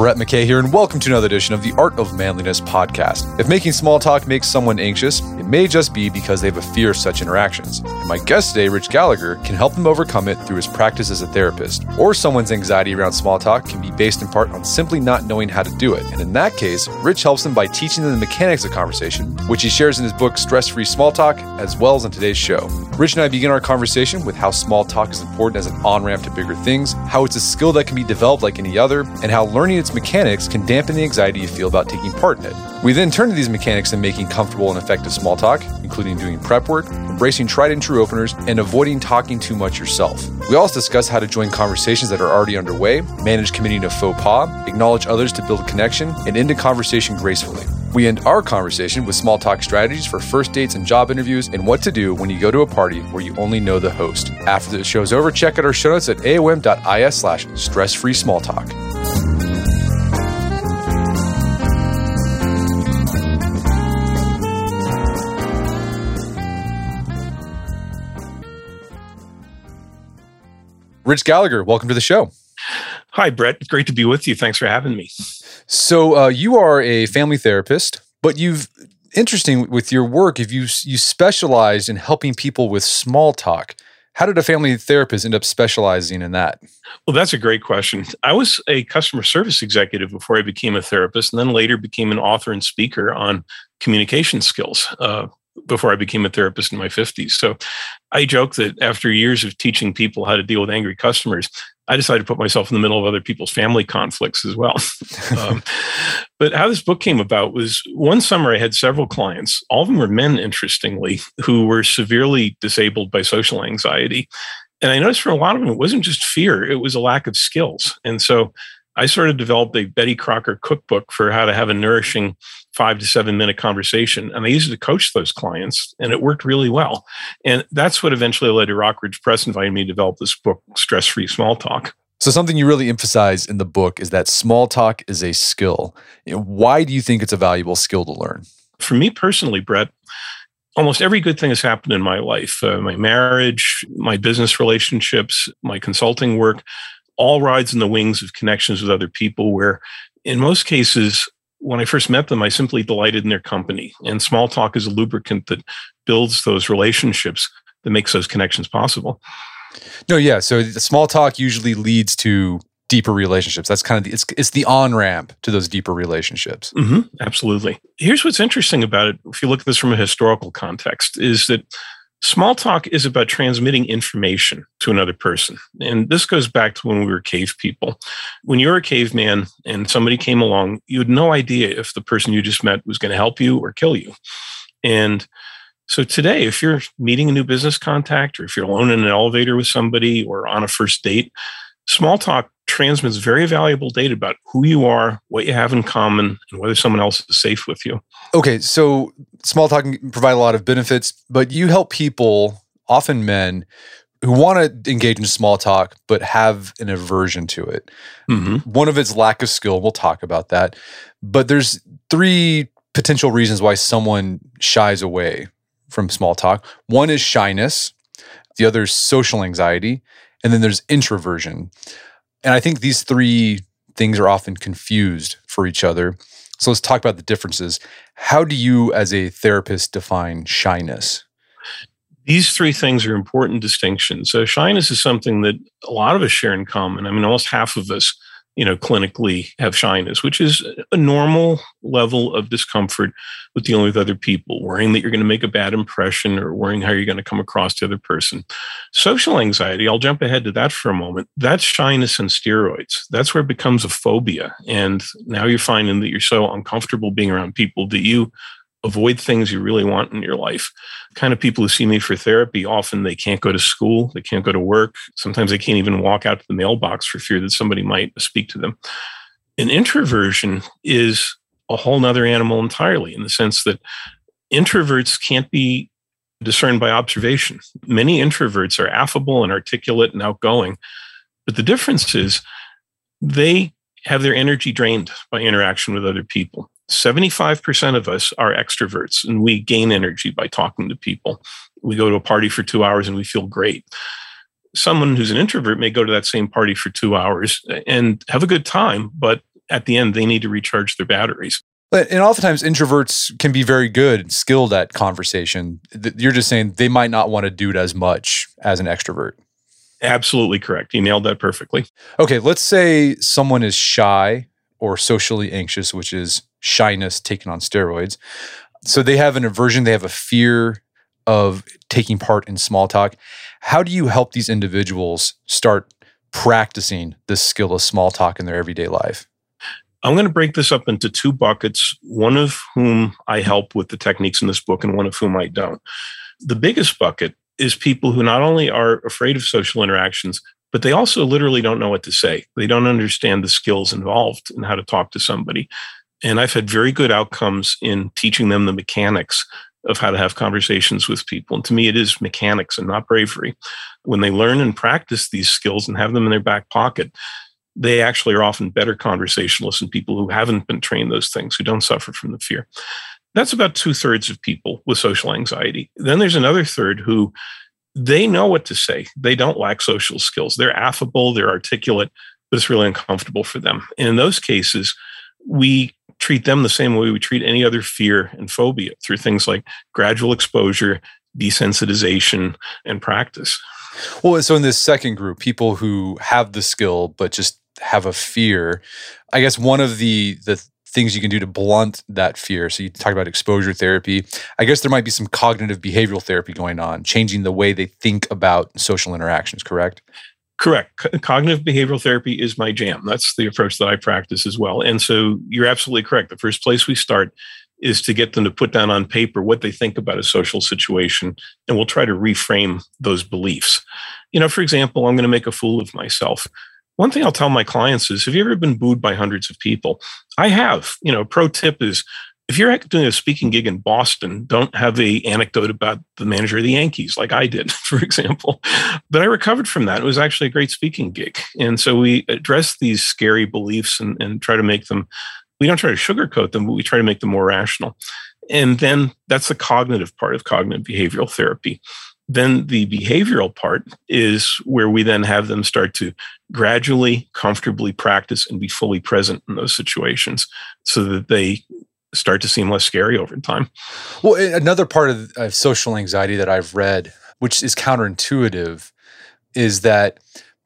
Brett McKay here, and welcome to another edition of the Art of Manliness podcast. If making small talk makes someone anxious, it may just be because they have a fear of such interactions. And my guest today, Rich Gallagher, can help them overcome it through his practice as a therapist. Or someone's anxiety around small talk can be based in part on simply not knowing how to do it. And in that case, Rich helps them by teaching them the mechanics of conversation, which he shares in his book Stress Free Small Talk, as well as on today's show. Rich and I begin our conversation with how small talk is important as an on ramp to bigger things, how it's a skill that can be developed like any other, and how learning its mechanics can dampen the anxiety you feel about taking part in it. We then turn to these mechanics in making comfortable and effective small talk, including doing prep work, embracing tried and true openers, and avoiding talking too much yourself. We also discuss how to join conversations that are already underway, manage committing a faux pas, acknowledge others to build connection, and end a conversation gracefully. We end our conversation with small talk strategies for first dates and job interviews and what to do when you go to a party where you only know the host. After the show's over, check out our show notes at aom.is slash stress free small talk. Rich Gallagher, welcome to the show. Hi, Brett. It's great to be with you. Thanks for having me. So, uh, you are a family therapist, but you've interesting with your work. If you you specialized in helping people with small talk, how did a family therapist end up specializing in that? Well, that's a great question. I was a customer service executive before I became a therapist, and then later became an author and speaker on communication skills. Uh, before I became a therapist in my 50s. So I joke that after years of teaching people how to deal with angry customers, I decided to put myself in the middle of other people's family conflicts as well. um, but how this book came about was one summer I had several clients, all of them were men, interestingly, who were severely disabled by social anxiety. And I noticed for a lot of them, it wasn't just fear, it was a lack of skills. And so I sort of developed a Betty Crocker cookbook for how to have a nourishing five to seven minute conversation. And I used it to coach those clients, and it worked really well. And that's what eventually led to Rockridge Press inviting me to develop this book, Stress Free Small Talk. So, something you really emphasize in the book is that small talk is a skill. Why do you think it's a valuable skill to learn? For me personally, Brett, almost every good thing has happened in my life uh, my marriage, my business relationships, my consulting work all rides in the wings of connections with other people, where in most cases, when I first met them, I simply delighted in their company. And small talk is a lubricant that builds those relationships that makes those connections possible. No, yeah. So the small talk usually leads to deeper relationships. That's kind of the, it's it's the on ramp to those deeper relationships. Mm-hmm, absolutely. Here's what's interesting about it. If you look at this from a historical context, is that Small talk is about transmitting information to another person. And this goes back to when we were cave people. When you're a caveman and somebody came along, you had no idea if the person you just met was going to help you or kill you. And so today, if you're meeting a new business contact or if you're alone in an elevator with somebody or on a first date, small talk transmits very valuable data about who you are, what you have in common, and whether someone else is safe with you. Okay, so small talk can provide a lot of benefits, but you help people, often men, who want to engage in small talk but have an aversion to it. Mm-hmm. One of its lack of skill. We'll talk about that. But there's three potential reasons why someone shies away from small talk. One is shyness. The other is social anxiety, and then there's introversion. And I think these three things are often confused for each other. So let's talk about the differences. How do you, as a therapist, define shyness? These three things are important distinctions. So, shyness is something that a lot of us share in common. I mean, almost half of us you know, clinically have shyness, which is a normal level of discomfort with dealing with other people, worrying that you're going to make a bad impression or worrying how you're going to come across to the other person. Social anxiety, I'll jump ahead to that for a moment. That's shyness and steroids. That's where it becomes a phobia. And now you're finding that you're so uncomfortable being around people that you avoid things you really want in your life. Kind of people who see me for therapy, often they can't go to school, they can't go to work. Sometimes they can't even walk out to the mailbox for fear that somebody might speak to them. An introversion is a whole nother animal entirely in the sense that introverts can't be discerned by observation. Many introverts are affable and articulate and outgoing, but the difference is they have their energy drained by interaction with other people. 75% of us are extroverts and we gain energy by talking to people. We go to a party for two hours and we feel great. Someone who's an introvert may go to that same party for two hours and have a good time, but at the end, they need to recharge their batteries. But and oftentimes introverts can be very good and skilled at conversation. You're just saying they might not want to do it as much as an extrovert. Absolutely correct. You nailed that perfectly. Okay, let's say someone is shy or socially anxious, which is shyness taken on steroids. So they have an aversion, they have a fear of taking part in small talk. How do you help these individuals start practicing this skill of small talk in their everyday life? I'm going to break this up into two buckets, one of whom I help with the techniques in this book and one of whom I don't. The biggest bucket is people who not only are afraid of social interactions, but they also literally don't know what to say. They don't understand the skills involved in how to talk to somebody. And I've had very good outcomes in teaching them the mechanics of how to have conversations with people. And to me, it is mechanics and not bravery. When they learn and practice these skills and have them in their back pocket, they actually are often better conversationalists than people who haven't been trained those things, who don't suffer from the fear. That's about two thirds of people with social anxiety. Then there's another third who they know what to say. They don't lack social skills. They're affable, they're articulate, but it's really uncomfortable for them. And in those cases, we treat them the same way we treat any other fear and phobia through things like gradual exposure, desensitization, and practice. Well, so in this second group, people who have the skill but just have a fear, I guess one of the the things you can do to blunt that fear. So you talk about exposure therapy. I guess there might be some cognitive behavioral therapy going on, changing the way they think about social interactions, correct? Correct. Cognitive behavioral therapy is my jam. That's the approach that I practice as well. And so you're absolutely correct. The first place we start is to get them to put down on paper what they think about a social situation, and we'll try to reframe those beliefs. You know, for example, I'm going to make a fool of myself. One thing I'll tell my clients is have you ever been booed by hundreds of people? I have. You know, pro tip is if you're doing a speaking gig in Boston, don't have a anecdote about the manager of the Yankees like I did, for example. But I recovered from that. It was actually a great speaking gig. And so we address these scary beliefs and, and try to make them, we don't try to sugarcoat them, but we try to make them more rational. And then that's the cognitive part of cognitive behavioral therapy. Then the behavioral part is where we then have them start to gradually, comfortably practice and be fully present in those situations so that they start to seem less scary over time. Well, another part of, of social anxiety that I've read, which is counterintuitive, is that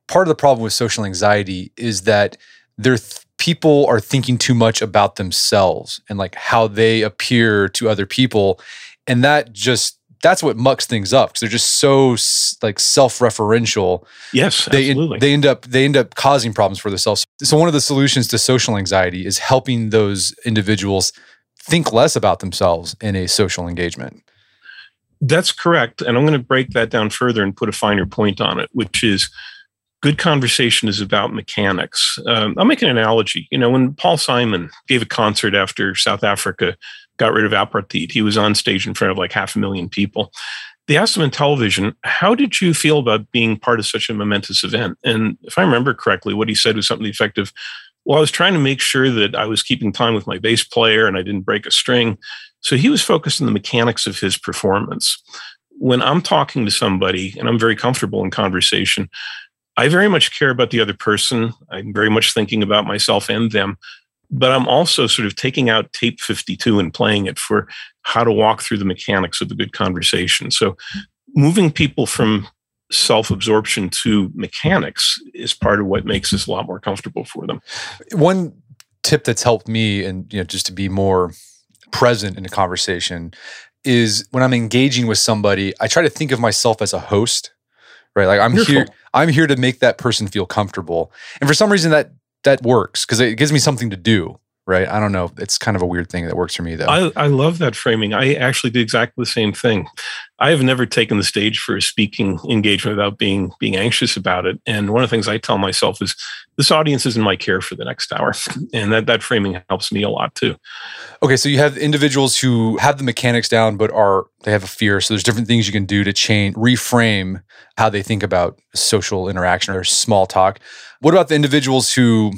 part of the problem with social anxiety is that there th- people are thinking too much about themselves and like how they appear to other people and that just that's what mucks things up because they're just so like self-referential. Yes, they absolutely. they end up they end up causing problems for themselves. So one of the solutions to social anxiety is helping those individuals think less about themselves in a social engagement. That's correct, and I'm going to break that down further and put a finer point on it, which is good conversation is about mechanics. Um, I'll make an analogy. You know, when Paul Simon gave a concert after South Africa got rid of apartheid. He was on stage in front of like half a million people. They asked him in television, How did you feel about being part of such a momentous event? And if I remember correctly, what he said was something effective. Well, I was trying to make sure that I was keeping time with my bass player and I didn't break a string. So he was focused on the mechanics of his performance. When I'm talking to somebody and I'm very comfortable in conversation, I very much care about the other person. I'm very much thinking about myself and them but I'm also sort of taking out tape 52 and playing it for how to walk through the mechanics of a good conversation. So moving people from self-absorption to mechanics is part of what makes this a lot more comfortable for them. One tip that's helped me and you know just to be more present in a conversation is when I'm engaging with somebody, I try to think of myself as a host, right? Like I'm here I'm here to make that person feel comfortable. And for some reason that that works because it gives me something to do right? I don't know. It's kind of a weird thing that works for me though. I, I love that framing. I actually did exactly the same thing. I have never taken the stage for a speaking engagement without being being anxious about it. And one of the things i tell myself is this audience is in my care for the next hour. And that that framing helps me a lot too. Okay so you have individuals who have the mechanics down but are they have a fear. So there's different things you can do to change reframe how they think about social interaction or small talk. What about the individuals who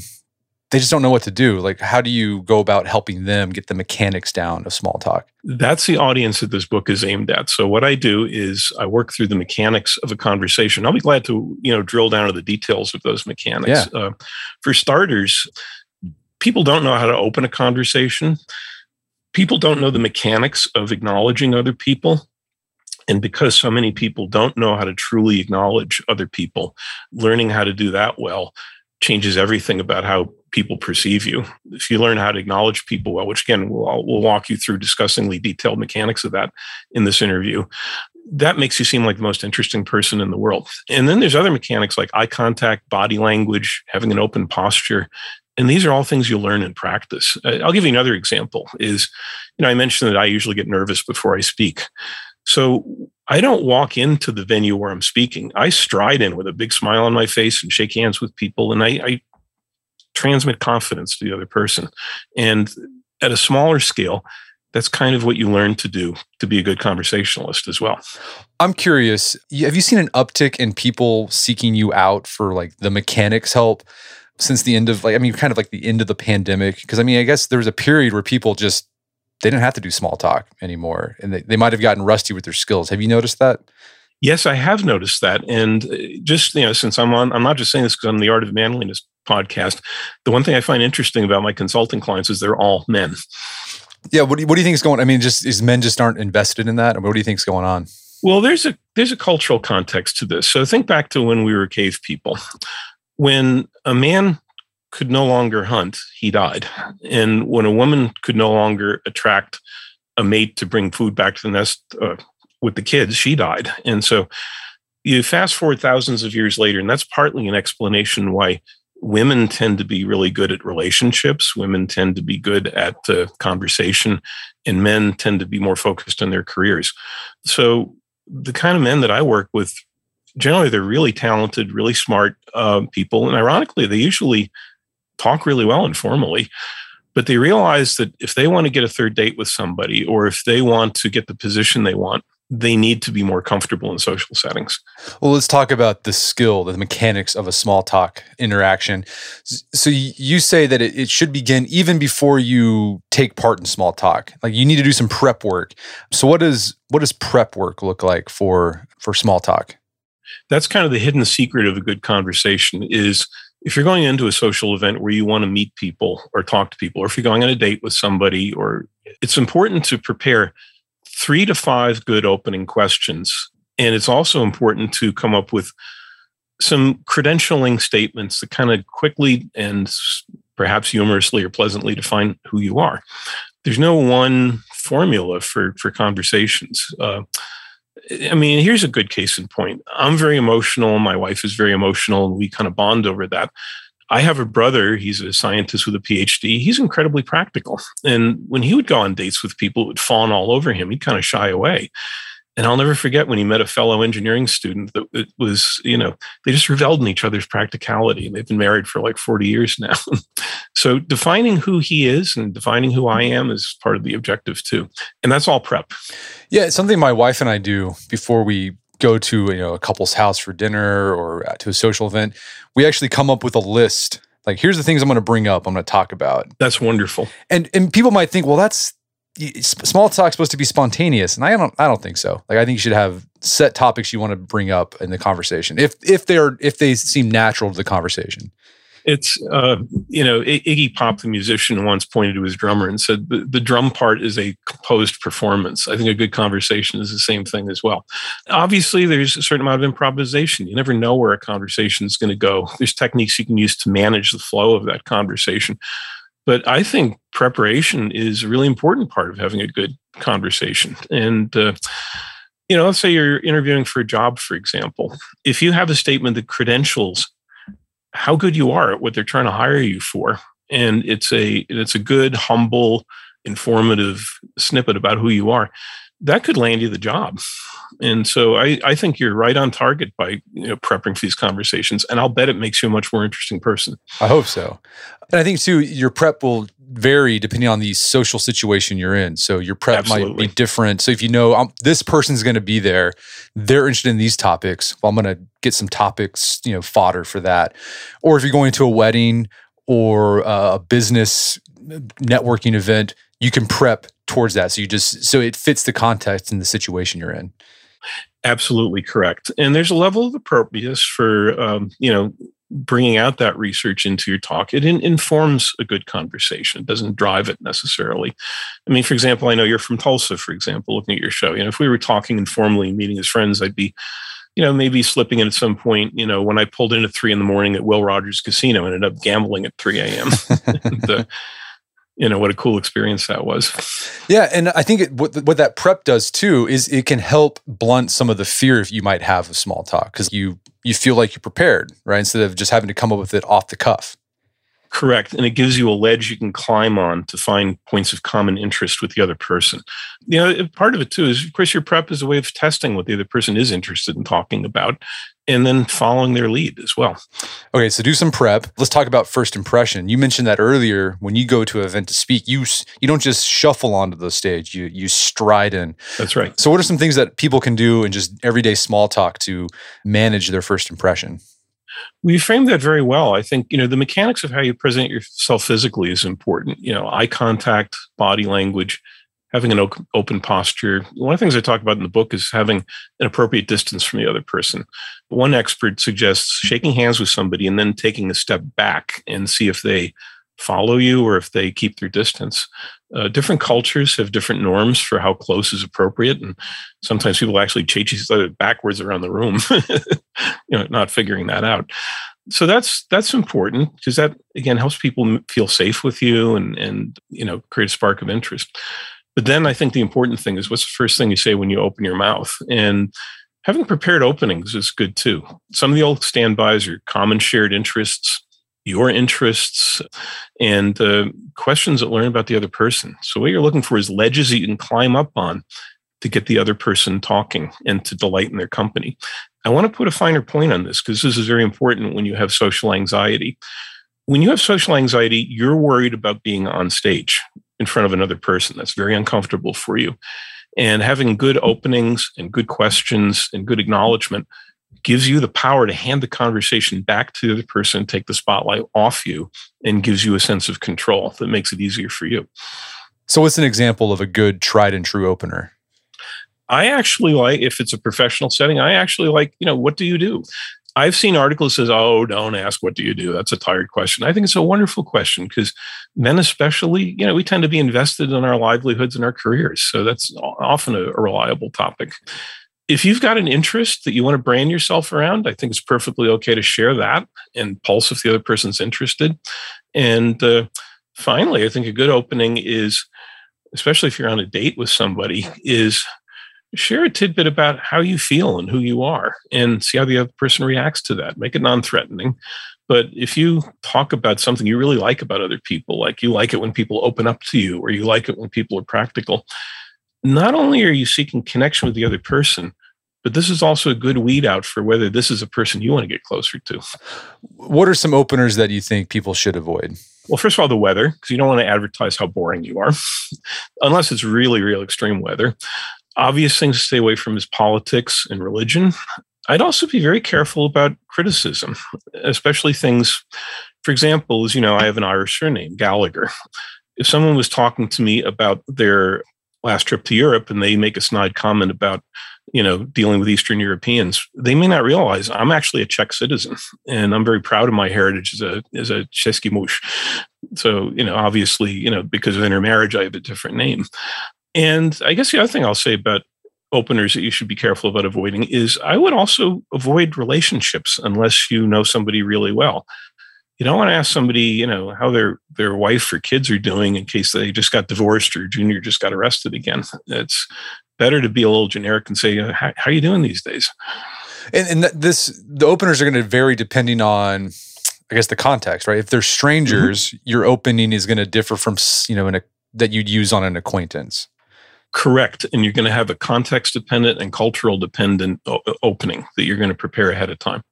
they just don't know what to do? Like, how do you go about helping them get the mechanics down of small talk? That's the audience that this book is aimed at. So what I do is I work through the mechanics of a conversation. I'll be glad to, you know, drill down to the details of those mechanics. Yeah. Uh, for starters, people don't know how to open a conversation. People don't know the mechanics of acknowledging other people. And because so many people don't know how to truly acknowledge other people, learning how to do that well changes everything about how people perceive you. If you learn how to acknowledge people well, which again, we'll, we'll walk you through discussingly detailed mechanics of that in this interview, that makes you seem like the most interesting person in the world. And then there's other mechanics like eye contact, body language, having an open posture. And these are all things you learn in practice. Uh, I'll give you another example is, you know, I mentioned that I usually get nervous before I speak. So I don't walk into the venue where I'm speaking. I stride in with a big smile on my face and shake hands with people, and I, I transmit confidence to the other person. And at a smaller scale, that's kind of what you learn to do to be a good conversationalist as well. I'm curious, have you seen an uptick in people seeking you out for like the mechanics help since the end of like I mean kind of like the end of the pandemic because I mean I guess there was a period where people just they didn't have to do small talk anymore and they, they might have gotten rusty with their skills have you noticed that yes i have noticed that and uh, just you know since i'm on i'm not just saying this because i'm the art of manliness podcast the one thing i find interesting about my consulting clients is they're all men yeah what do you, what do you think is going on? i mean just is men just aren't invested in that what do you think is going on well there's a there's a cultural context to this so think back to when we were cave people when a man could no longer hunt, he died. And when a woman could no longer attract a mate to bring food back to the nest uh, with the kids, she died. And so you fast forward thousands of years later, and that's partly an explanation why women tend to be really good at relationships. Women tend to be good at uh, conversation, and men tend to be more focused on their careers. So the kind of men that I work with, generally, they're really talented, really smart uh, people, and ironically, they usually talk really well informally but they realize that if they want to get a third date with somebody or if they want to get the position they want they need to be more comfortable in social settings. Well let's talk about the skill the mechanics of a small talk interaction. So you say that it should begin even before you take part in small talk. Like you need to do some prep work. So what does what does prep work look like for for small talk? That's kind of the hidden secret of a good conversation is if you're going into a social event where you want to meet people or talk to people, or if you're going on a date with somebody, or it's important to prepare three to five good opening questions. And it's also important to come up with some credentialing statements that kind of quickly and perhaps humorously or pleasantly define who you are. There's no one formula for for conversations. Uh, I mean, here's a good case in point. I'm very emotional. My wife is very emotional, and we kind of bond over that. I have a brother. He's a scientist with a PhD. He's incredibly practical. And when he would go on dates with people, it would fawn all over him. He'd kind of shy away. And I'll never forget when he met a fellow engineering student that it was, you know, they just reveled in each other's practicality. And they've been married for like 40 years now. so defining who he is and defining who I am is part of the objective too. And that's all prep. Yeah, it's something my wife and I do before we go to, you know, a couple's house for dinner or uh, to a social event. We actually come up with a list. Like here's the things i'm going to bring up i'm going to talk about. That's wonderful. And and people might think well that's small talk's supposed to be spontaneous. And i don't i don't think so. Like i think you should have set topics you want to bring up in the conversation if if they're if they seem natural to the conversation it's uh, you know iggy pop the musician once pointed to his drummer and said the, the drum part is a composed performance. I think a good conversation is the same thing as well. Obviously there's a certain amount of improvisation. You never know where a conversation is going to go. There's techniques you can use to manage the flow of that conversation. But I think preparation is a really important part of having a good conversation. And, uh, you know, let's say you're interviewing for a job, for example. If you have a statement that credentials how good you are at what they're trying to hire you for, and it's a it's a good, humble, informative snippet about who you are, that could land you the job. And so I, I think you're right on target by you know, prepping for these conversations. And I'll bet it makes you a much more interesting person. I hope so. And I think too, your prep will vary depending on the social situation you're in. So your prep Absolutely. might be different. So if you know um, this person's going to be there, they're interested in these topics. Well, I'm going to get some topics, you know, fodder for that. Or if you're going to a wedding or uh, a business networking event, you can prep towards that. So you just so it fits the context and the situation you're in. Absolutely correct. And there's a level of appropriateness for um, you know bringing out that research into your talk, it in, informs a good conversation. It doesn't drive it necessarily. I mean, for example, I know you're from Tulsa, for example, looking at your show. You know, if we were talking informally, meeting as friends, I'd be, you know, maybe slipping in at some point. You know, when I pulled in at three in the morning at Will Rogers Casino, and ended up gambling at 3 a.m. you know what a cool experience that was. Yeah and i think it, what, what that prep does too is it can help blunt some of the fear you might have of small talk because you you feel like you're prepared right? Instead of just having to come up with it off the cuff correct and it gives you a ledge you can climb on to find points of common interest with the other person you know part of it too is of course your prep is a way of testing what the other person is interested in talking about and then following their lead as well. Okay, so do some prep. Let's talk about first impression. You mentioned that earlier. When you go to an event to speak, you you don't just shuffle onto the stage. You you stride in. That's right. So, what are some things that people can do in just everyday small talk to manage their first impression? We framed that very well. I think you know the mechanics of how you present yourself physically is important. You know, eye contact, body language having an open posture. One of the things I talk about in the book is having an appropriate distance from the other person. One expert suggests shaking hands with somebody and then taking a step back and see if they follow you or if they keep their distance. Uh, different cultures have different norms for how close is appropriate, and sometimes people actually chase each other backwards around the room, you know, not figuring that out. So that's that's important because that again helps people feel safe with you and and you know create a spark of interest. But then I think the important thing is what's the first thing you say when you open your mouth? And having prepared openings is good too. Some of the old standbys are common shared interests, your interests, and uh, questions that learn about the other person. So what you're looking for is ledges that you can climb up on to get the other person talking and to delight in their company. I want to put a finer point on this because this is very important when you have social anxiety. When you have social anxiety, you're worried about being on stage in front of another person. That's very uncomfortable for you. And having good openings and good questions and good acknowledgement gives you the power to hand the conversation back to the other person, take the spotlight off you, and gives you a sense of control that makes it easier for you. So, what's an example of a good tried and true opener? I actually like, if it's a professional setting, I actually like, you know, what do you do? I've seen articles that says, "Oh, don't ask what do you do." That's a tired question. I think it's a wonderful question because men, especially, you know, we tend to be invested in our livelihoods and our careers, so that's often a, a reliable topic. If you've got an interest that you want to brand yourself around, I think it's perfectly okay to share that and pulse if the other person's interested. And uh, finally, I think a good opening is, especially if you're on a date with somebody, is share a tidbit about how you feel and who you are and see how the other person reacts to that. Make it non threatening. But if you talk about something you really like about other people, like you like it when people open up to you or you like it when people are practical, not only are you seeking connection with the other person, but this is also a good weed out for whether this is a person you want to get closer to. What are some openers that you think people should avoid? Well, first of all, the weather, because you don't want to advertise how boring you are, unless it's really, real extreme weather obvious things to stay away from is politics and religion. I'd also be very careful about criticism, especially things, for example, as you know, I have an Irish surname, Gallagher. If someone was talking to me about their last trip to Europe and they make a snide comment about, you know, dealing with Eastern Europeans, they may not realize I'm actually a Czech citizen and I'm very proud of my heritage as a as a Český muž. So, you know, obviously, you know, because of intermarriage, I have a different name. And I guess the other thing I'll say about openers that you should be careful about avoiding is I would also avoid relationships unless you know somebody really well. You don't want to ask somebody, you know, how their their wife or kids are doing in case they just got divorced or junior just got arrested again. It's better to be a little generic and say, "How, how are you doing these days?" And, and this, the openers are going to vary depending on, I guess, the context, right? If they're strangers, mm-hmm. your opening is going to differ from, you know, in a, that you'd use on an acquaintance correct and you're going to have a context dependent and cultural dependent opening that you're going to prepare ahead of time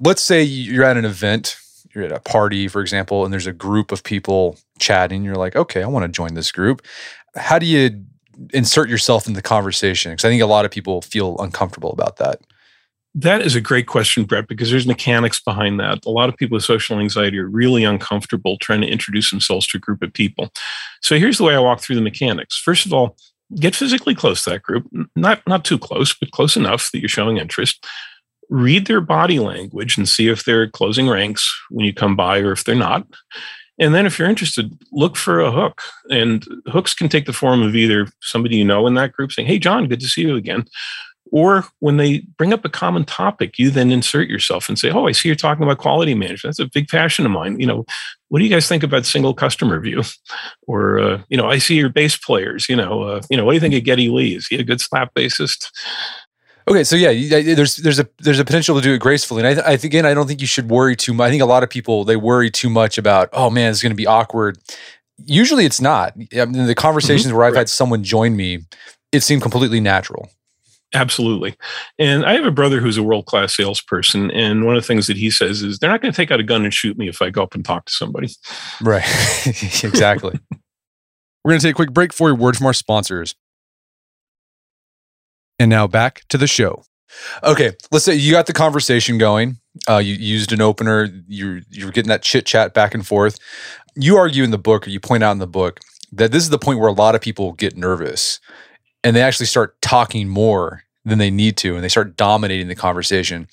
let's say you're at an event you're at a party for example and there's a group of people chatting you're like okay i want to join this group how do you insert yourself in the conversation because i think a lot of people feel uncomfortable about that that is a great question, Brett, because there's mechanics behind that. A lot of people with social anxiety are really uncomfortable trying to introduce themselves to a group of people. So here's the way I walk through the mechanics. First of all, get physically close to that group not not too close but close enough that you're showing interest read their body language and see if they're closing ranks when you come by or if they're not. And then if you're interested, look for a hook. And hooks can take the form of either somebody you know in that group saying, Hey, John, good to see you again. Or when they bring up a common topic, you then insert yourself and say, Oh, I see you're talking about quality management. That's a big passion of mine. You know, what do you guys think about single customer view? Or, uh, you know, I see your bass players, you know, uh, you know, what do you think of Geddy Lee? Is he a good slap bassist? Okay, so yeah, there's there's a there's a potential to do it gracefully, and I, I again I don't think you should worry too much. I think a lot of people they worry too much about oh man it's going to be awkward. Usually it's not. I mean, the conversations mm-hmm, where I've right. had someone join me, it seemed completely natural. Absolutely. And I have a brother who's a world class salesperson. And one of the things that he says is they're not going to take out a gun and shoot me if I go up and talk to somebody. Right. exactly. We're going to take a quick break for a word from our sponsors. And now back to the show. Okay, let's say you got the conversation going. Uh, you used an opener. You're you're getting that chit chat back and forth. You argue in the book, or you point out in the book, that this is the point where a lot of people get nervous, and they actually start talking more than they need to, and they start dominating the conversation.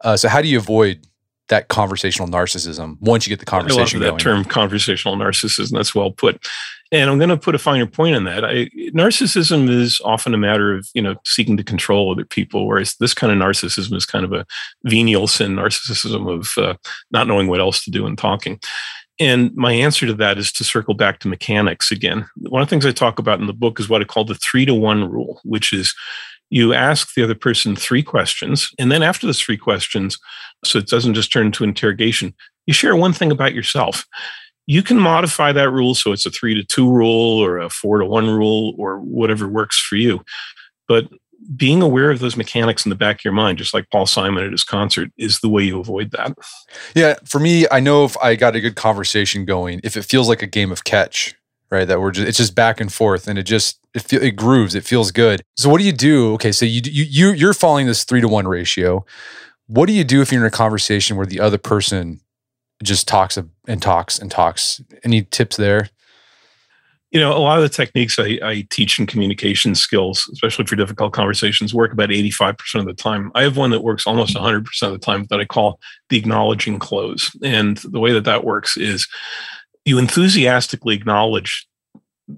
Uh, so, how do you avoid that conversational narcissism once you get the conversation I love that going? term, conversational narcissism. That's well put. And I'm going to put a finer point on that. I, narcissism is often a matter of you know seeking to control other people, whereas this kind of narcissism is kind of a venial sin narcissism of uh, not knowing what else to do and talking. And my answer to that is to circle back to mechanics again. One of the things I talk about in the book is what I call the three to one rule, which is you ask the other person three questions. And then after those three questions, so it doesn't just turn into interrogation, you share one thing about yourself you can modify that rule so it's a three to two rule or a four to one rule or whatever works for you. But being aware of those mechanics in the back of your mind, just like Paul Simon at his concert, is the way you avoid that. Yeah, for me, I know if I got a good conversation going, if it feels like a game of catch, right? That we're just it's just back and forth, and it just it feel, it grooves, it feels good. So what do you do? Okay, so you you you you're following this three to one ratio. What do you do if you're in a conversation where the other person just talks and talks and talks. Any tips there? You know, a lot of the techniques I, I, teach in communication skills, especially for difficult conversations, work about 85% of the time. I have one that works almost 100% of the time that I call the acknowledging close. And the way that that works is you enthusiastically acknowledge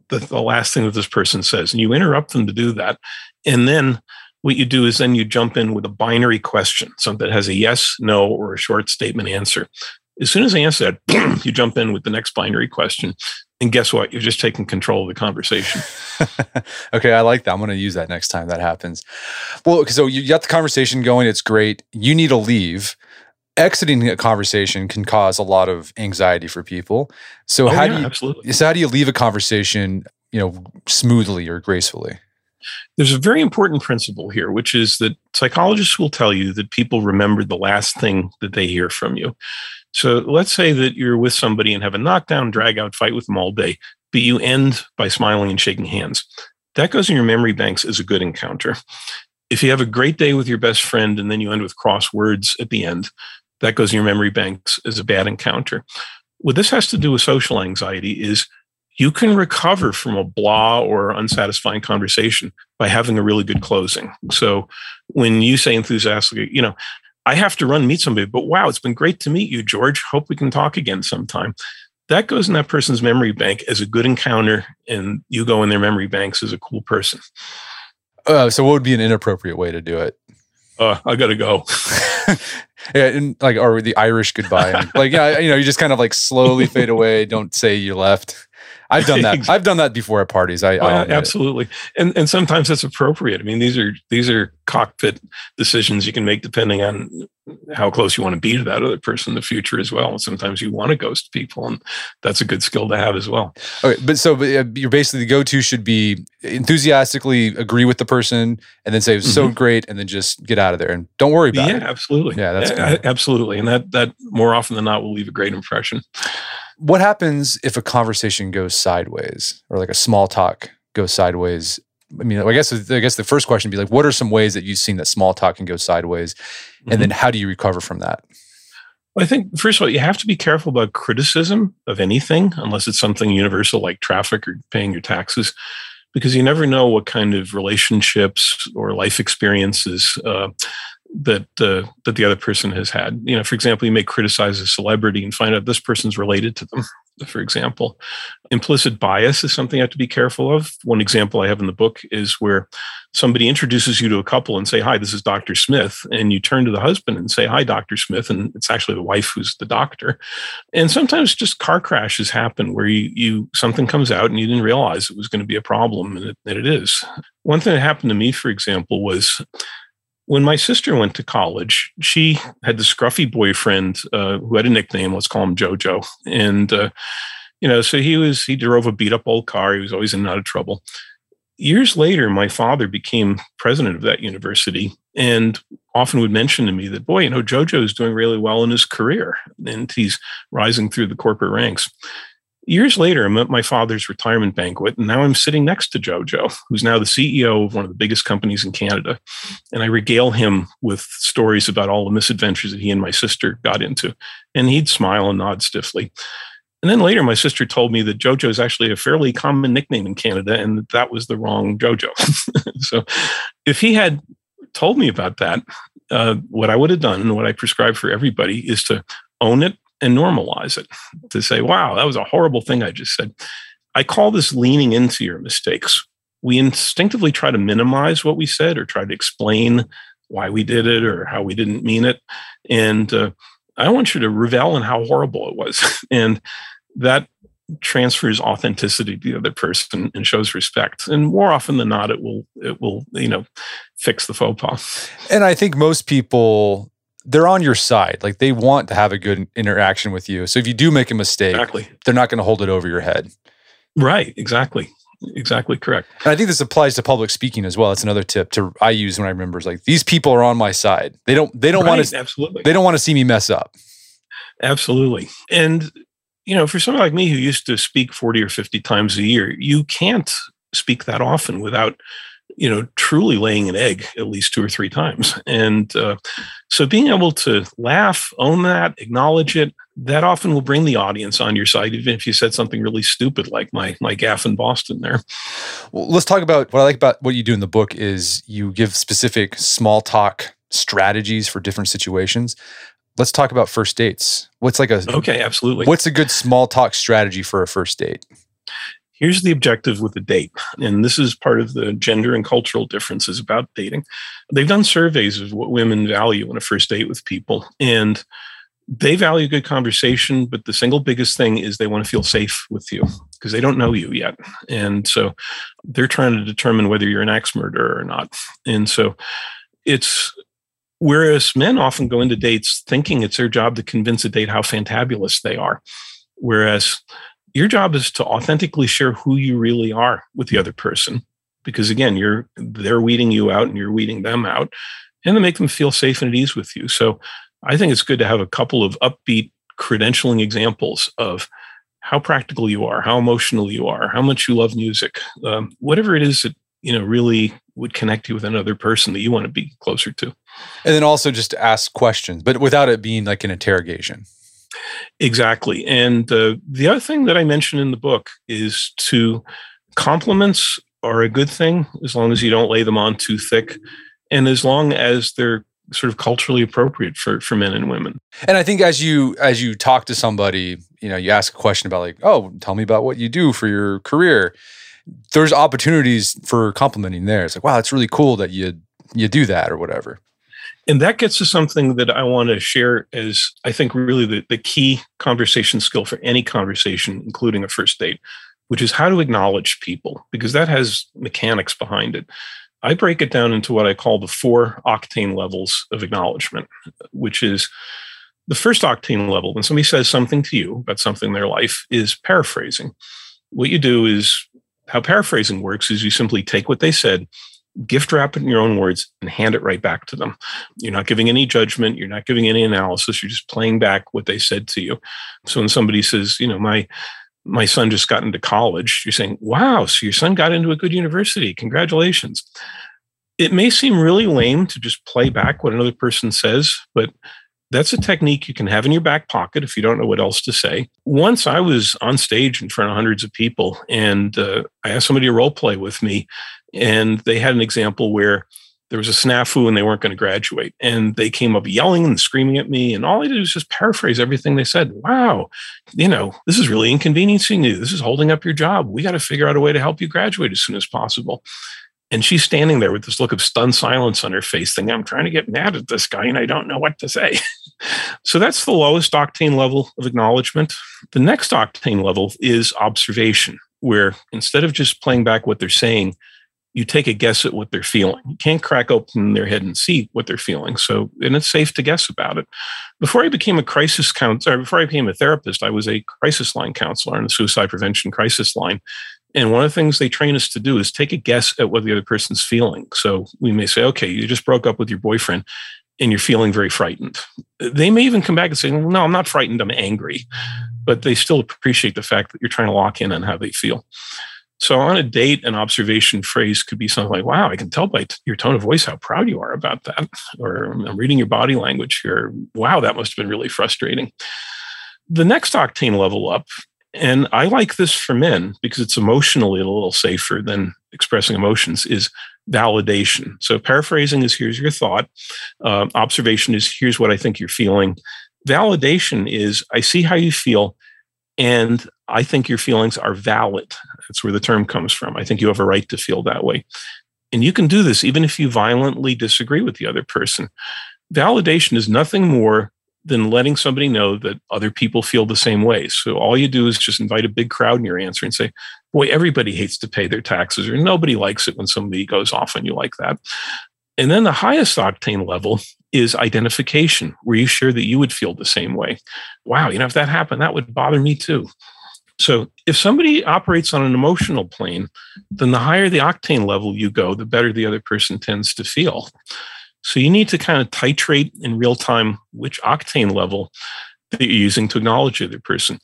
the, the last thing that this person says, and you interrupt them to do that. And then what you do is then you jump in with a binary question, something that has a yes, no, or a short statement answer. As soon as I answer that, you jump in with the next binary question. And guess what? You're just taking control of the conversation. okay, I like that. I'm going to use that next time that happens. Well, so you got the conversation going. It's great. You need to leave. Exiting a conversation can cause a lot of anxiety for people. So oh, how yeah, do you absolutely. so how do you leave a conversation, you know, smoothly or gracefully? There's a very important principle here, which is that psychologists will tell you that people remember the last thing that they hear from you. So let's say that you're with somebody and have a knockdown, drag out fight with them all day, but you end by smiling and shaking hands. That goes in your memory banks as a good encounter. If you have a great day with your best friend and then you end with crosswords at the end, that goes in your memory banks as a bad encounter. What this has to do with social anxiety is you can recover from a blah or unsatisfying conversation by having a really good closing. So when you say enthusiastically, you know, I have to run meet somebody, but wow, it's been great to meet you, George. Hope we can talk again sometime. That goes in that person's memory bank as a good encounter, and you go in their memory banks as a cool person. Uh, so, what would be an inappropriate way to do it? Uh, I gotta go. yeah, and like or the Irish goodbye, like yeah, you know, you just kind of like slowly fade away. Don't say you left. I've done that. I've done that before at parties. I oh, absolutely, and and sometimes that's appropriate. I mean, these are these are cockpit decisions you can make depending on how close you want to be to that other person in the future as well. Sometimes you want to ghost people, and that's a good skill to have as well. Okay, but so but you're basically the go-to should be enthusiastically agree with the person, and then say mm-hmm. so great, and then just get out of there and don't worry about yeah, it. Yeah, absolutely. Yeah, that's yeah, absolutely, and that that more often than not will leave a great impression. What happens if a conversation goes sideways or like a small talk goes sideways? I mean, I guess I guess the first question would be like, what are some ways that you've seen that small talk can go sideways, and mm-hmm. then how do you recover from that? Well, I think first of all, you have to be careful about criticism of anything, unless it's something universal like traffic or paying your taxes, because you never know what kind of relationships or life experiences uh, that uh, that the other person has had. You know, for example, you may criticize a celebrity and find out this person's related to them. For example, implicit bias is something you have to be careful of. One example I have in the book is where somebody introduces you to a couple and say, "Hi, this is Dr. Smith," and you turn to the husband and say, "Hi, Dr. Smith," and it's actually the wife who's the doctor. And sometimes just car crashes happen where you, you something comes out and you didn't realize it was going to be a problem, and it, and it is. One thing that happened to me, for example, was when my sister went to college, she had this scruffy boyfriend uh, who had a nickname. Let's call him JoJo. And uh, you know, so he was he drove a beat up old car. He was always in and out of trouble. Years later, my father became president of that university, and often would mention to me that, boy, you know, JoJo is doing really well in his career, and he's rising through the corporate ranks. Years later, I'm at my father's retirement banquet, and now I'm sitting next to Jojo, who's now the CEO of one of the biggest companies in Canada. And I regale him with stories about all the misadventures that he and my sister got into. And he'd smile and nod stiffly. And then later, my sister told me that Jojo is actually a fairly common nickname in Canada, and that, that was the wrong Jojo. so if he had told me about that, uh, what I would have done and what I prescribe for everybody is to own it and normalize it to say, wow, that was a horrible thing I just said. I call this leaning into your mistakes. We instinctively try to minimize what we said or try to explain why we did it or how we didn't mean it. And uh, I want you to revel in how horrible it was. and that transfers authenticity to the other person and shows respect and more often than not it will it will you know fix the faux pas and i think most people they're on your side. Like they want to have a good interaction with you. So if you do make a mistake, exactly. they're not going to hold it over your head. Right. Exactly. Exactly correct. And I think this applies to public speaking as well. That's another tip to I use when I remember is like these people are on my side. They don't they don't right, want to absolutely they don't want to see me mess up. Absolutely. And you know, for someone like me who used to speak 40 or 50 times a year, you can't speak that often without you know, truly laying an egg at least two or three times. And uh, so being able to laugh, own that, acknowledge it, that often will bring the audience on your side, even if you said something really stupid like my my gaff in Boston there. Well, let's talk about what I like about what you do in the book is you give specific small talk strategies for different situations. Let's talk about first dates. What's like a okay, absolutely. What's a good small talk strategy for a first date? Here's the objective with the date. And this is part of the gender and cultural differences about dating. They've done surveys of what women value in a first date with people. And they value good conversation, but the single biggest thing is they want to feel safe with you because they don't know you yet. And so they're trying to determine whether you're an axe murderer or not. And so it's whereas men often go into dates thinking it's their job to convince a date how fantabulous they are. Whereas your job is to authentically share who you really are with the other person. Because again you're they're weeding you out and you're weeding them out and to make them feel safe and at ease with you. So i think it's good to have a couple of upbeat credentialing examples of how practical you are how emotional you are how much you love music um, whatever it is that you know really would connect you with another person that you want to be closer to. And then also just ask questions but without it being like an interrogation Exactly. And uh, the other thing that I mentioned in the book is to compliments are a good thing as long as you don't lay them on too thick and as long as they're sort of culturally appropriate for for men and women. And I think as you as you talk to somebody, you know, you ask a question about like, "Oh, tell me about what you do for your career." There's opportunities for complimenting there. It's like, "Wow, it's really cool that you you do that or whatever." And that gets to something that I want to share as I think really the, the key conversation skill for any conversation, including a first date, which is how to acknowledge people, because that has mechanics behind it. I break it down into what I call the four octane levels of acknowledgement, which is the first octane level, when somebody says something to you about something in their life, is paraphrasing. What you do is how paraphrasing works is you simply take what they said gift wrap it in your own words and hand it right back to them. You're not giving any judgment, you're not giving any analysis, you're just playing back what they said to you. So when somebody says, you know, my my son just got into college, you're saying, "Wow, so your son got into a good university. Congratulations." It may seem really lame to just play back what another person says, but that's a technique you can have in your back pocket if you don't know what else to say. Once I was on stage in front of hundreds of people and uh, I asked somebody to role play with me and they had an example where there was a snafu and they weren't going to graduate. And they came up yelling and screaming at me. And all I did was just paraphrase everything they said. Wow, you know, this is really inconveniencing you. This is holding up your job. We got to figure out a way to help you graduate as soon as possible. And she's standing there with this look of stunned silence on her face, thinking, I'm trying to get mad at this guy and I don't know what to say. so that's the lowest octane level of acknowledgement. The next octane level is observation, where instead of just playing back what they're saying, you take a guess at what they're feeling. You can't crack open their head and see what they're feeling. So, and it's safe to guess about it. Before I became a crisis counselor, before I became a therapist, I was a crisis line counselor on the suicide prevention crisis line. And one of the things they train us to do is take a guess at what the other person's feeling. So we may say, okay, you just broke up with your boyfriend and you're feeling very frightened. They may even come back and say, no, I'm not frightened, I'm angry. But they still appreciate the fact that you're trying to lock in on how they feel. So on a date, an observation phrase could be something like, wow, I can tell by t- your tone of voice how proud you are about that. Or I'm reading your body language here. Wow, that must have been really frustrating. The next octane level up, and I like this for men because it's emotionally a little safer than expressing emotions, is validation. So paraphrasing is here's your thought. Uh, observation is here's what I think you're feeling. Validation is I see how you feel and I think your feelings are valid. That's where the term comes from. I think you have a right to feel that way. And you can do this even if you violently disagree with the other person. Validation is nothing more than letting somebody know that other people feel the same way. So all you do is just invite a big crowd in your answer and say, Boy, everybody hates to pay their taxes, or nobody likes it when somebody goes off on you like that. And then the highest octane level is identification, Were you sure that you would feel the same way. Wow, you know, if that happened, that would bother me too. So if somebody operates on an emotional plane, then the higher the octane level you go, the better the other person tends to feel. So you need to kind of titrate in real time which octane level that you're using to acknowledge the other person.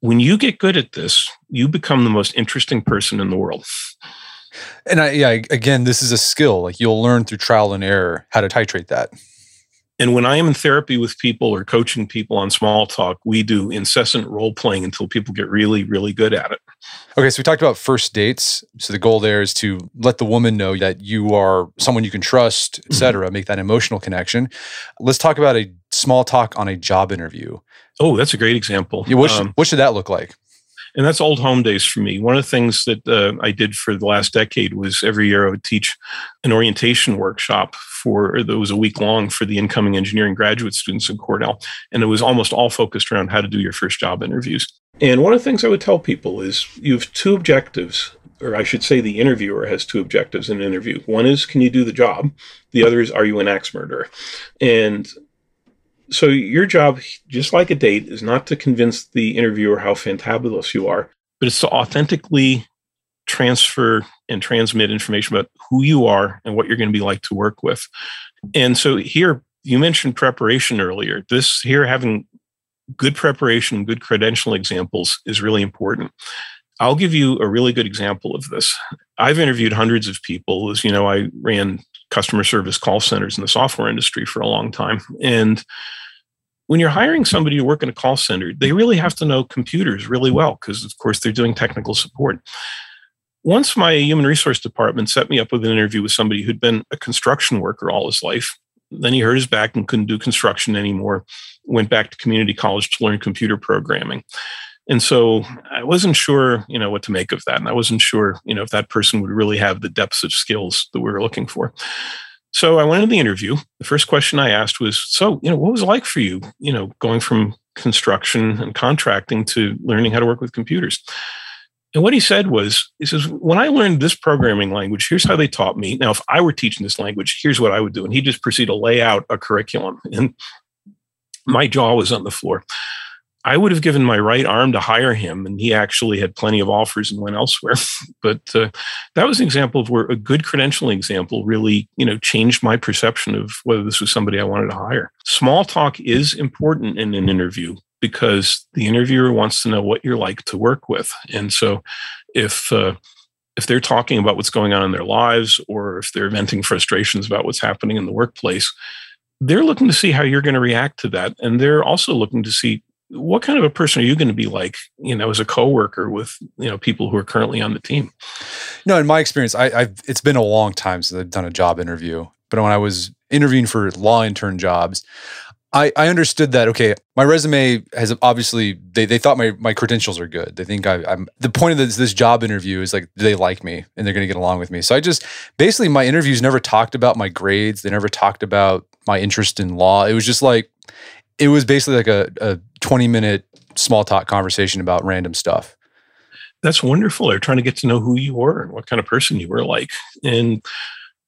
When you get good at this, you become the most interesting person in the world. And I, yeah, again, this is a skill. Like you'll learn through trial and error how to titrate that. And when I am in therapy with people or coaching people on small talk, we do incessant role playing until people get really, really good at it. Okay, so we talked about first dates. So the goal there is to let the woman know that you are someone you can trust, et cetera, mm-hmm. make that emotional connection. Let's talk about a small talk on a job interview. Oh, that's a great example. Yeah, what, should, um, what should that look like? And that's old home days for me. One of the things that uh, I did for the last decade was every year I would teach an orientation workshop for that was a week long for the incoming engineering graduate students in Cornell, and it was almost all focused around how to do your first job interviews. And one of the things I would tell people is you have two objectives or I should say, the interviewer has two objectives in an interview. One is, can you do the job? The other is, are you an axe murderer? And so your job, just like a date, is not to convince the interviewer how fantabulous you are, but it's to authentically transfer and transmit information about who you are and what you're going to be like to work with. And so here, you mentioned preparation earlier. This here having good preparation, good credential examples is really important. I'll give you a really good example of this. I've interviewed hundreds of people. As you know, I ran customer service call centers in the software industry for a long time. And when you're hiring somebody to work in a call center, they really have to know computers really well because, of course, they're doing technical support. Once my human resource department set me up with an interview with somebody who'd been a construction worker all his life. Then he hurt his back and couldn't do construction anymore. Went back to community college to learn computer programming. And so I wasn't sure, you know, what to make of that. And I wasn't sure, you know, if that person would really have the depths of skills that we were looking for. So I went into the interview. The first question I asked was, "So, you know, what was it like for you? You know, going from construction and contracting to learning how to work with computers?" And what he said was, he says, "When I learned this programming language, here's how they taught me. Now, if I were teaching this language, here's what I would do." And he just proceeded to lay out a curriculum, and my jaw was on the floor. I would have given my right arm to hire him, and he actually had plenty of offers and went elsewhere. but uh, that was an example of where a good credentialing example really, you know, changed my perception of whether this was somebody I wanted to hire. Small talk is important in an interview because the interviewer wants to know what you're like to work with, and so if uh, if they're talking about what's going on in their lives or if they're venting frustrations about what's happening in the workplace they're looking to see how you're going to react to that and they're also looking to see what kind of a person are you going to be like you know as a coworker with you know people who are currently on the team? No in my experience I, have it's been a long time since i've done a job interview but when I was interviewing for law intern jobs, I, I understood that okay my resume has obviously they, they thought my, my credentials are good. They think I, am the point of this, this job interview is like they like me and they're going to get along with me? So I just basically my interviews never talked about my grades. They never talked about my interest in law. It was just like it was basically like a, a 20 minute small talk conversation about random stuff that's wonderful they're trying to get to know who you were and what kind of person you were like and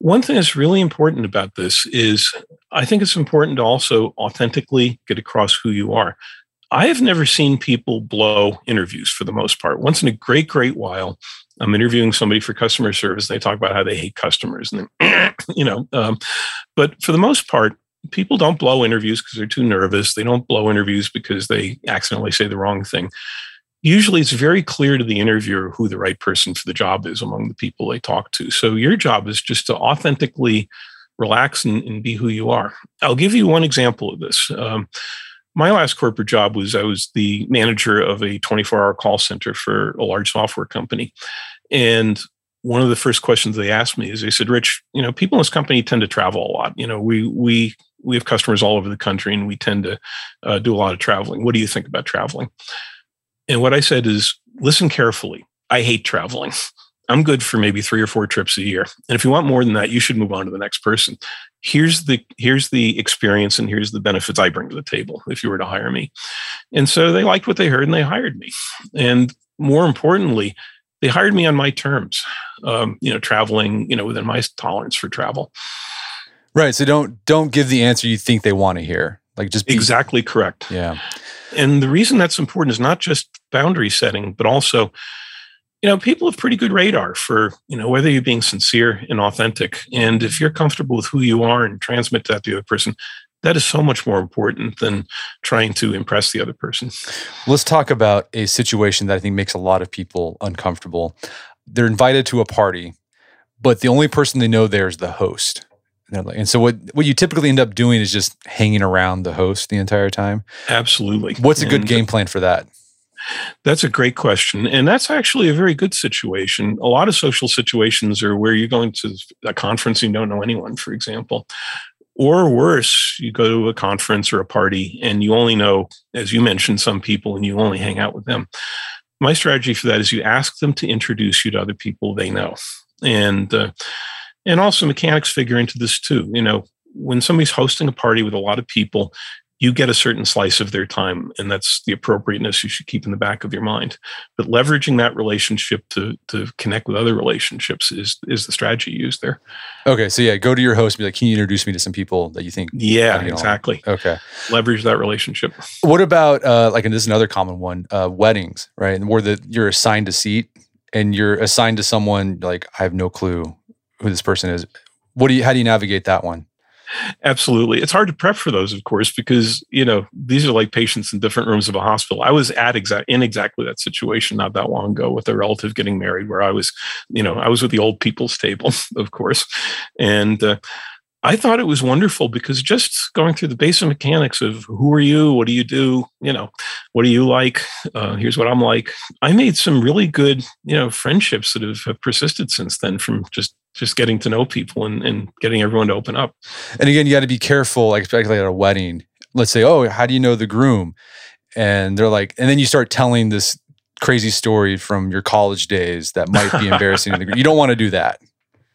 one thing that's really important about this is I think it's important to also authentically get across who you are. I have never seen people blow interviews for the most part. Once in a great, great while, I'm interviewing somebody for customer service. They talk about how they hate customers, and then, you know, um, but for the most part, people don't blow interviews because they're too nervous. They don't blow interviews because they accidentally say the wrong thing usually it's very clear to the interviewer who the right person for the job is among the people they talk to. So your job is just to authentically relax and, and be who you are. I'll give you one example of this. Um, my last corporate job was I was the manager of a 24 hour call center for a large software company. And one of the first questions they asked me is they said, Rich, you know, people in this company tend to travel a lot. You know, we, we, we have customers all over the country and we tend to uh, do a lot of traveling. What do you think about traveling? And what I said is listen carefully. I hate traveling. I'm good for maybe three or four trips a year. And if you want more than that, you should move on to the next person. Here's the here's the experience and here's the benefits I bring to the table if you were to hire me. And so they liked what they heard and they hired me. And more importantly, they hired me on my terms. Um, you know, traveling, you know, within my tolerance for travel. Right. So don't don't give the answer you think they want to hear. Like just be, exactly correct. Yeah. And the reason that's important is not just boundary setting, but also, you know, people have pretty good radar for, you know, whether you're being sincere and authentic. And if you're comfortable with who you are and transmit that to the other person, that is so much more important than trying to impress the other person. Let's talk about a situation that I think makes a lot of people uncomfortable. They're invited to a party, but the only person they know there is the host. And so what what you typically end up doing is just hanging around the host the entire time. Absolutely. What's a good and game plan for that? That's a great question. And that's actually a very good situation. A lot of social situations are where you're going to a conference and you don't know anyone, for example. Or worse, you go to a conference or a party and you only know, as you mentioned, some people and you only hang out with them. My strategy for that is you ask them to introduce you to other people they know. And uh, and also mechanics figure into this too. You know, when somebody's hosting a party with a lot of people, you get a certain slice of their time, and that's the appropriateness you should keep in the back of your mind. But leveraging that relationship to to connect with other relationships is is the strategy used there. Okay, so yeah, go to your host and be like, "Can you introduce me to some people that you think?" Yeah, exactly. Okay, leverage that relationship. What about uh, like, and this is another common one: uh, weddings, right? Where the you're assigned a seat and you're assigned to someone like I have no clue who this person is. What do you? How do you navigate that one? Absolutely. It's hard to prep for those, of course, because, you know, these are like patients in different rooms of a hospital. I was at exact in exactly that situation not that long ago with a relative getting married where I was, you know, I was with the old people's table, of course. And uh, I thought it was wonderful because just going through the basic mechanics of who are you, what do you do, you know, what do you like, uh, here's what I'm like. I made some really good, you know, friendships that have, have persisted since then from just just getting to know people and, and getting everyone to open up. And again, you got to be careful, like especially at a wedding. Let's say, oh, how do you know the groom? And they're like, and then you start telling this crazy story from your college days that might be embarrassing. you don't want to do that.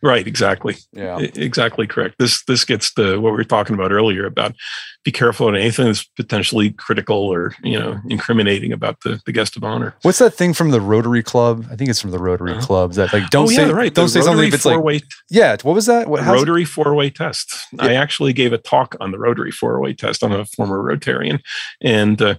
Right, exactly. Yeah. Exactly correct. This this gets to what we were talking about earlier about be careful on anything that's potentially critical or, you know, incriminating about the, the guest of honor. What's that thing from the Rotary Club? I think it's from the Rotary uh-huh. Club that like don't oh, say yeah, right. don't the say something if it's like Yeah, what was that? What, Rotary four-way test. Yeah. I actually gave a talk on the Rotary four-way test. I'm a former Rotarian and uh,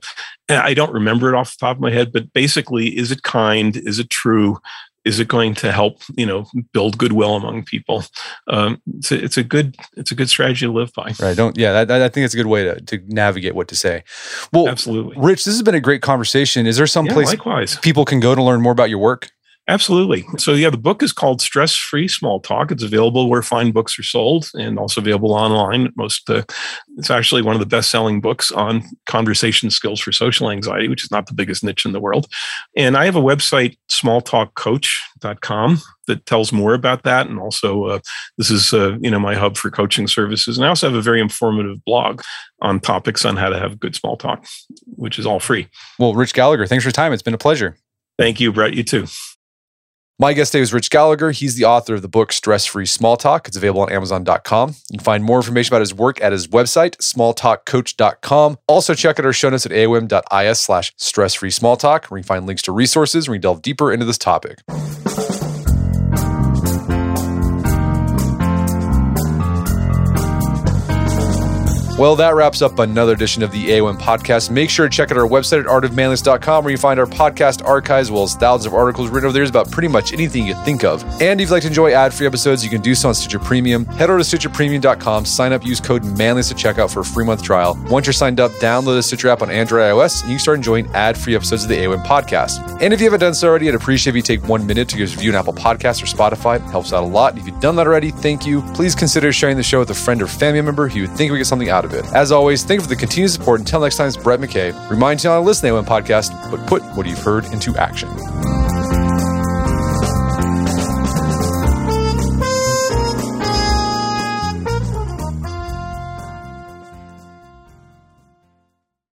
I don't remember it off the top of my head, but basically, is it kind? Is it true? Is it going to help you know build goodwill among people? Um, it's, a, it's a good it's a good strategy to live by. Right don't yeah that, i think it's a good way to, to navigate what to say. Well absolutely. Rich this has been a great conversation. Is there some yeah, place likewise. people can go to learn more about your work Absolutely. So, yeah, the book is called Stress Free Small Talk. It's available where fine books are sold and also available online. Most, uh, it's actually one of the best selling books on conversation skills for social anxiety, which is not the biggest niche in the world. And I have a website, smalltalkcoach.com, that tells more about that. And also, uh, this is, uh, you know, my hub for coaching services. And I also have a very informative blog on topics on how to have good small talk, which is all free. Well, Rich Gallagher, thanks for your time. It's been a pleasure. Thank you, Brett. You too. My guest today was Rich Gallagher. He's the author of the book Stress Free Small Talk. It's available on Amazon.com. You can find more information about his work at his website, smalltalkcoach.com. Also, check out our show notes at aom.is slash stress free small talk, where you can find links to resources where you delve deeper into this topic. Well, that wraps up another edition of the AOM podcast. Make sure to check out our website at artofmanliness.com where you find our podcast archives as well as thousands of articles written over there about pretty much anything you think of. And if you'd like to enjoy ad-free episodes, you can do so on Stitcher Premium. Head over to StitcherPremium.com, sign up, use code manliness at checkout for a free month trial. Once you're signed up, download the Stitcher app on Android iOS, and you can start enjoying ad-free episodes of the AOM podcast. And if you haven't done so already, I'd appreciate if you take one minute to give us a review on Apple Podcasts or Spotify. It helps out a lot. If you've done that already, thank you. Please consider sharing the show with a friend or family member who you think would get something out of it. As always, thank you for the continued support. Until next time, it's Brett McKay. Remind you on to listen to the podcast, but put what you've heard into action.